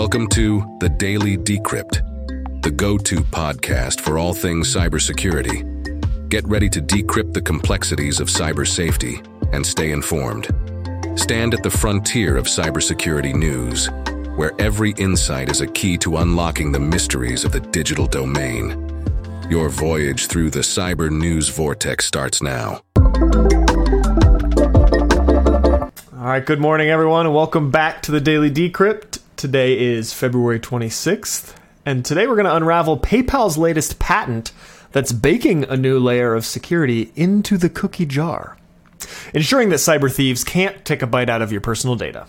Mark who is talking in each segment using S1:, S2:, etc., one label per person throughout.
S1: Welcome to The Daily Decrypt, the go to podcast for all things cybersecurity. Get ready to decrypt the complexities of cyber safety and stay informed. Stand at the frontier of cybersecurity news, where every insight is a key to unlocking the mysteries of the digital domain. Your voyage through the cyber news vortex starts now.
S2: All right, good morning, everyone, and welcome back to the Daily Decrypt. Today is February 26th, and today we're going to unravel PayPal's latest patent that's baking a new layer of security into the cookie jar, ensuring that cyber thieves can't take a bite out of your personal data.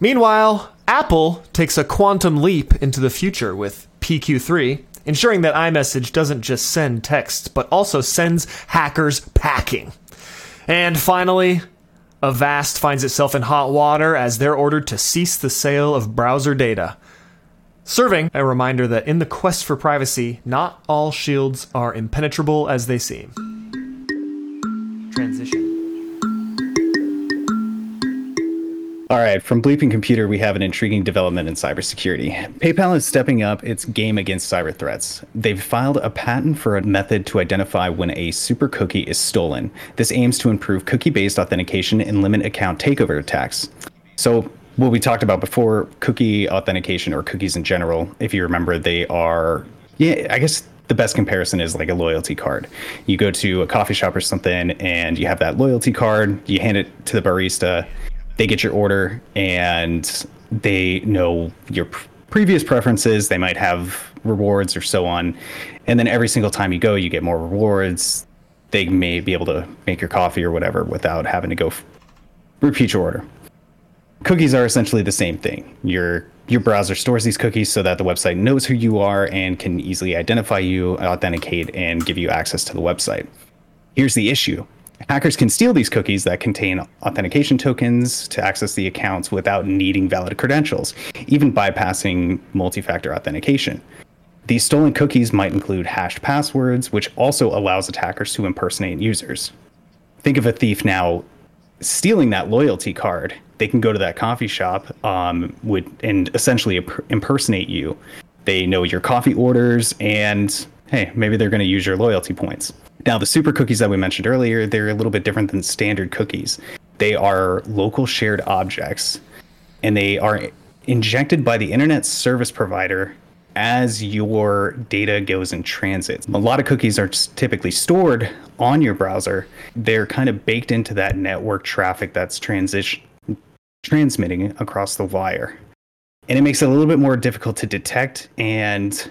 S2: Meanwhile, Apple takes a quantum leap into the future with PQ3, ensuring that iMessage doesn't just send texts, but also sends hackers packing. And finally, Avast finds itself in hot water as they're ordered to cease the sale of browser data. Serving a reminder that in the quest for privacy, not all shields are impenetrable as they seem. Transition.
S3: All right, from Bleeping Computer, we have an intriguing development in cybersecurity. PayPal is stepping up its game against cyber threats. They've filed a patent for a method to identify when a super cookie is stolen. This aims to improve cookie based authentication and limit account takeover attacks. So, what we talked about before cookie authentication or cookies in general, if you remember, they are, yeah, I guess the best comparison is like a loyalty card. You go to a coffee shop or something and you have that loyalty card, you hand it to the barista they get your order and they know your pr- previous preferences. They might have rewards or so on. And then every single time you go, you get more rewards. They may be able to make your coffee or whatever without having to go f- repeat your order. Cookies are essentially the same thing. Your your browser stores these cookies so that the website knows who you are and can easily identify you, authenticate, and give you access to the website. Here's the issue Hackers can steal these cookies that contain authentication tokens to access the accounts without needing valid credentials, even bypassing multi factor authentication. These stolen cookies might include hashed passwords, which also allows attackers to impersonate users. Think of a thief now stealing that loyalty card. They can go to that coffee shop um, would, and essentially imp- impersonate you. They know your coffee orders, and hey, maybe they're going to use your loyalty points. Now, the super cookies that we mentioned earlier, they're a little bit different than standard cookies. They are local shared objects, and they are injected by the internet service provider as your data goes in transit. A lot of cookies are typically stored on your browser. They're kind of baked into that network traffic that's transition transmitting across the wire. And it makes it a little bit more difficult to detect and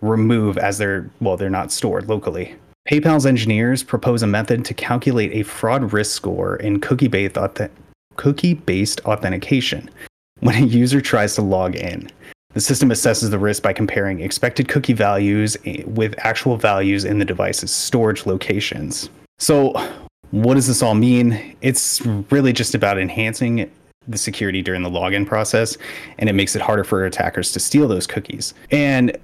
S3: remove as they're well, they're not stored locally. PayPal's engineers propose a method to calculate a fraud risk score in cookie-based, auth- cookie-based authentication when a user tries to log in. The system assesses the risk by comparing expected cookie values eh, with actual values in the device's storage locations. So, what does this all mean? It's really just about enhancing the security during the login process, and it makes it harder for attackers to steal those cookies. And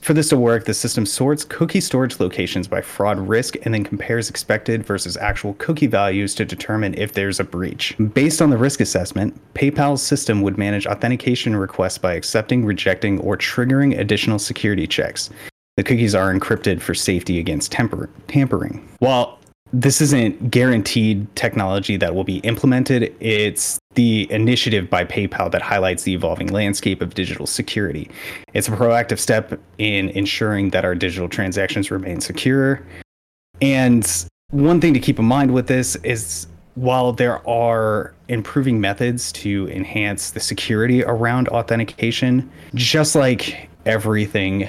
S3: for this to work, the system sorts cookie storage locations by fraud risk and then compares expected versus actual cookie values to determine if there's a breach. Based on the risk assessment, PayPal's system would manage authentication requests by accepting, rejecting, or triggering additional security checks. The cookies are encrypted for safety against temper- tampering. While this isn't guaranteed technology that will be implemented. It's the initiative by PayPal that highlights the evolving landscape of digital security. It's a proactive step in ensuring that our digital transactions remain secure. And one thing to keep in mind with this is while there are improving methods to enhance the security around authentication, just like everything,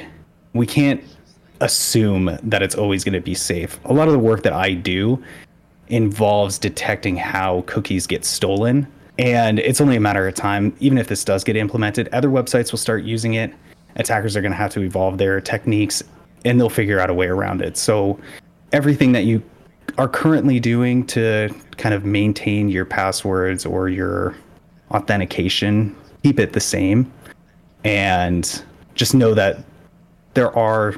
S3: we can't assume that it's always going to be safe. A lot of the work that I do involves detecting how cookies get stolen. And it's only a matter of time, even if this does get implemented, other websites will start using it. Attackers are going to have to evolve their techniques and they'll figure out a way around it. So, everything that you are currently doing to kind of maintain your passwords or your authentication, keep it the same. And just know that there are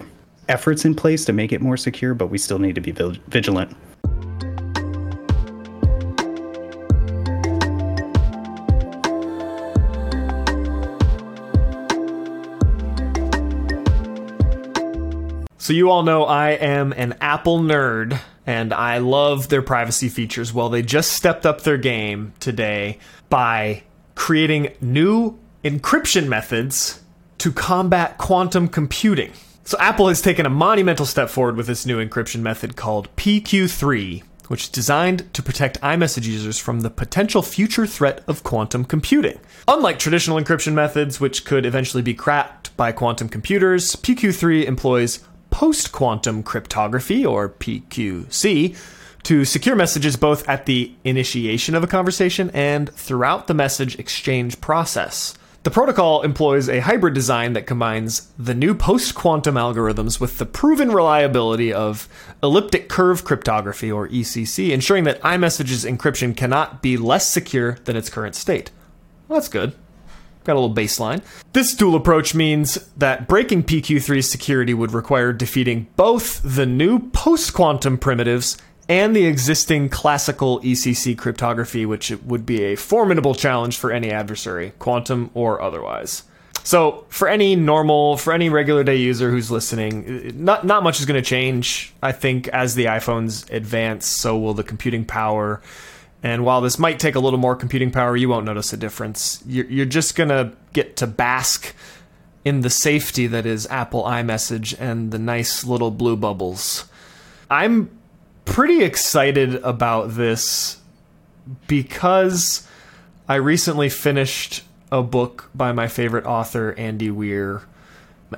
S3: efforts in place to make it more secure, but we still need to be vigilant.
S2: So, you all know I am an Apple nerd and I love their privacy features. Well, they just stepped up their game today by creating new encryption methods to combat quantum computing. So, Apple has taken a monumental step forward with this new encryption method called PQ3, which is designed to protect iMessage users from the potential future threat of quantum computing. Unlike traditional encryption methods, which could eventually be cracked by quantum computers, PQ3 employs post quantum cryptography, or PQC, to secure messages both at the initiation of a conversation and throughout the message exchange process. The protocol employs a hybrid design that combines the new post quantum algorithms with the proven reliability of elliptic curve cryptography, or ECC, ensuring that iMessage's encryption cannot be less secure than its current state. Well, that's good. Got a little baseline. This dual approach means that breaking PQ3's security would require defeating both the new post quantum primitives and the existing classical ECC cryptography, which would be a formidable challenge for any adversary, quantum or otherwise. So, for any normal, for any regular day user who's listening, not not much is going to change. I think as the iPhones advance, so will the computing power and while this might take a little more computing power, you won't notice a difference. You're, you're just going to get to bask in the safety that is Apple iMessage and the nice little blue bubbles. I'm pretty excited about this because I recently finished a book by my favorite author, Andy Weir.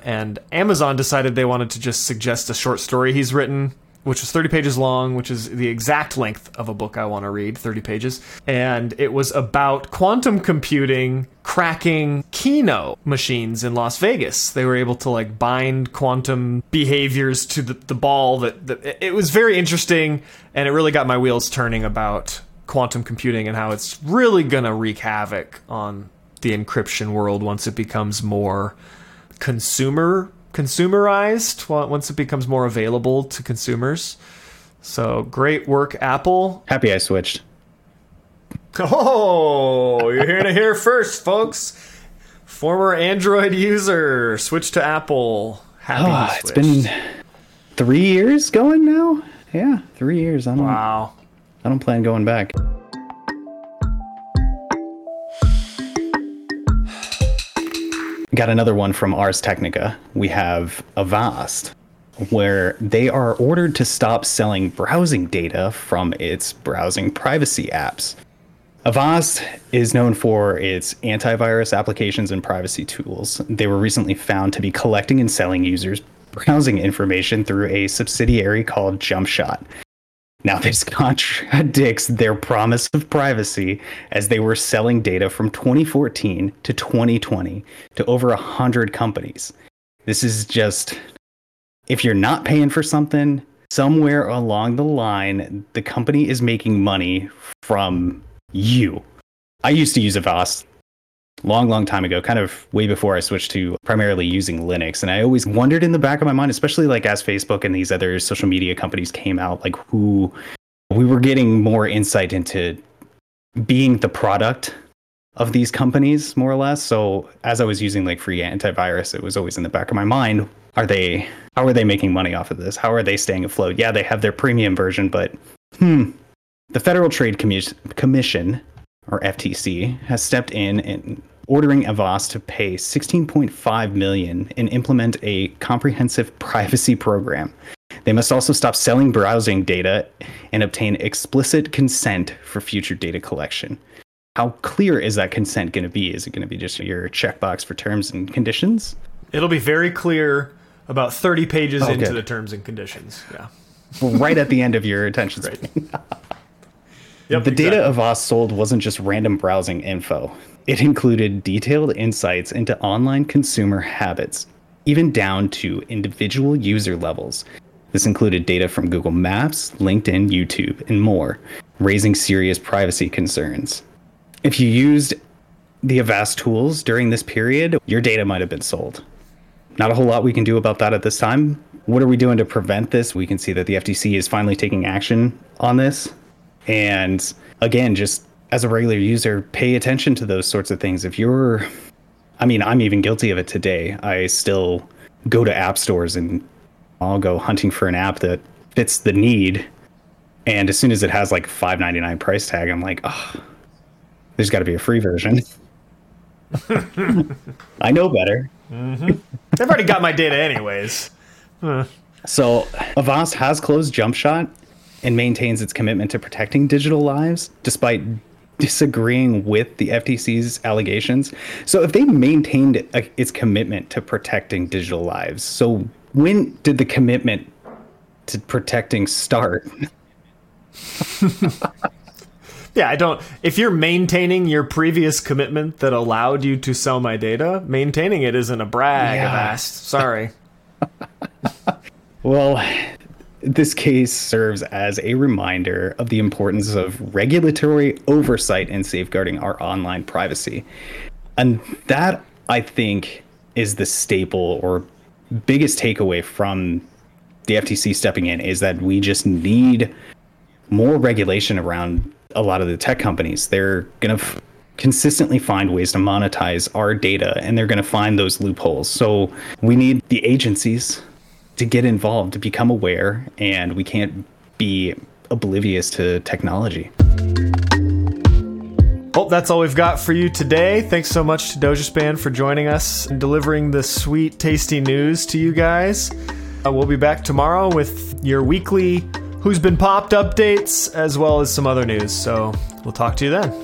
S2: And Amazon decided they wanted to just suggest a short story he's written which was 30 pages long, which is the exact length of a book I want to read, 30 pages. And it was about quantum computing cracking Keno machines in Las Vegas. They were able to like bind quantum behaviors to the, the ball that, that it was very interesting and it really got my wheels turning about quantum computing and how it's really going to wreak havoc on the encryption world once it becomes more consumer consumerized once it becomes more available to consumers. So great work, Apple.
S3: Happy I switched.
S2: Oh, you're hearing it here first, folks. Former Android user switched to Apple. Happy oh,
S3: it's been three years going now. Yeah, three years. I don't.
S2: Wow.
S3: I don't plan going back. Got another one from Ars Technica. We have Avast, where they are ordered to stop selling browsing data from its browsing privacy apps. Avast is known for its antivirus applications and privacy tools. They were recently found to be collecting and selling users' browsing information through a subsidiary called JumpShot. Now, this contradicts their promise of privacy as they were selling data from 2014 to 2020 to over 100 companies. This is just, if you're not paying for something, somewhere along the line, the company is making money from you. I used to use Avast long, long time ago, kind of way before I switched to primarily using Linux. And I always wondered in the back of my mind, especially like as Facebook and these other social media companies came out, like who we were getting more insight into being the product of these companies, more or less. So as I was using like free antivirus, it was always in the back of my mind. Are they how are they making money off of this? How are they staying afloat? Yeah, they have their premium version, but hmm. The Federal Trade Commission or FTC, has stepped in and ordering Avast to pay 16.5 million and implement a comprehensive privacy program. They must also stop selling browsing data and obtain explicit consent for future data collection. How clear is that consent going to be? Is it going to be just your checkbox for terms and conditions?
S2: It'll be very clear about 30 pages oh, into good. the terms and conditions. Yeah.
S3: right at the end of your attention span. Yep, the exactly. data Avast sold wasn't just random browsing info. It included detailed insights into online consumer habits, even down to individual user levels. This included data from Google Maps, LinkedIn, YouTube, and more, raising serious privacy concerns. If you used the Avast tools during this period, your data might have been sold. Not a whole lot we can do about that at this time. What are we doing to prevent this? We can see that the FTC is finally taking action on this. And again, just as a regular user, pay attention to those sorts of things. If you're, I mean, I'm even guilty of it today. I still go to app stores and I'll go hunting for an app that fits the need. And as soon as it has like five ninety nine price tag, I'm like, oh, there's got to be a free version. I know better. Mm-hmm.
S2: They've already got my data anyways.
S3: So Avast has closed JumpShot and maintains its commitment to protecting digital lives despite disagreeing with the FTC's allegations. So if they maintained a, its commitment to protecting digital lives, so when did the commitment to protecting start?
S2: Yeah, I don't. If you're maintaining your previous commitment that allowed you to sell my data, maintaining it isn't a brag.
S3: Yeah.
S2: Avast. Sorry.
S3: Well, this case serves as a reminder of the importance of regulatory oversight and safeguarding our online privacy. And that, I think, is the staple or biggest takeaway from the FTC stepping in is that we just need more regulation around a lot of the tech companies. They're going to f- consistently find ways to monetize our data and they're going to find those loopholes. So we need the agencies to get involved, to become aware, and we can't be oblivious to technology.
S2: Well, that's all we've got for you today. Thanks so much to dogespan for joining us and delivering the sweet, tasty news to you guys. Uh, we'll be back tomorrow with your weekly Who's Been Popped updates, as well as some other news. So we'll talk to you then.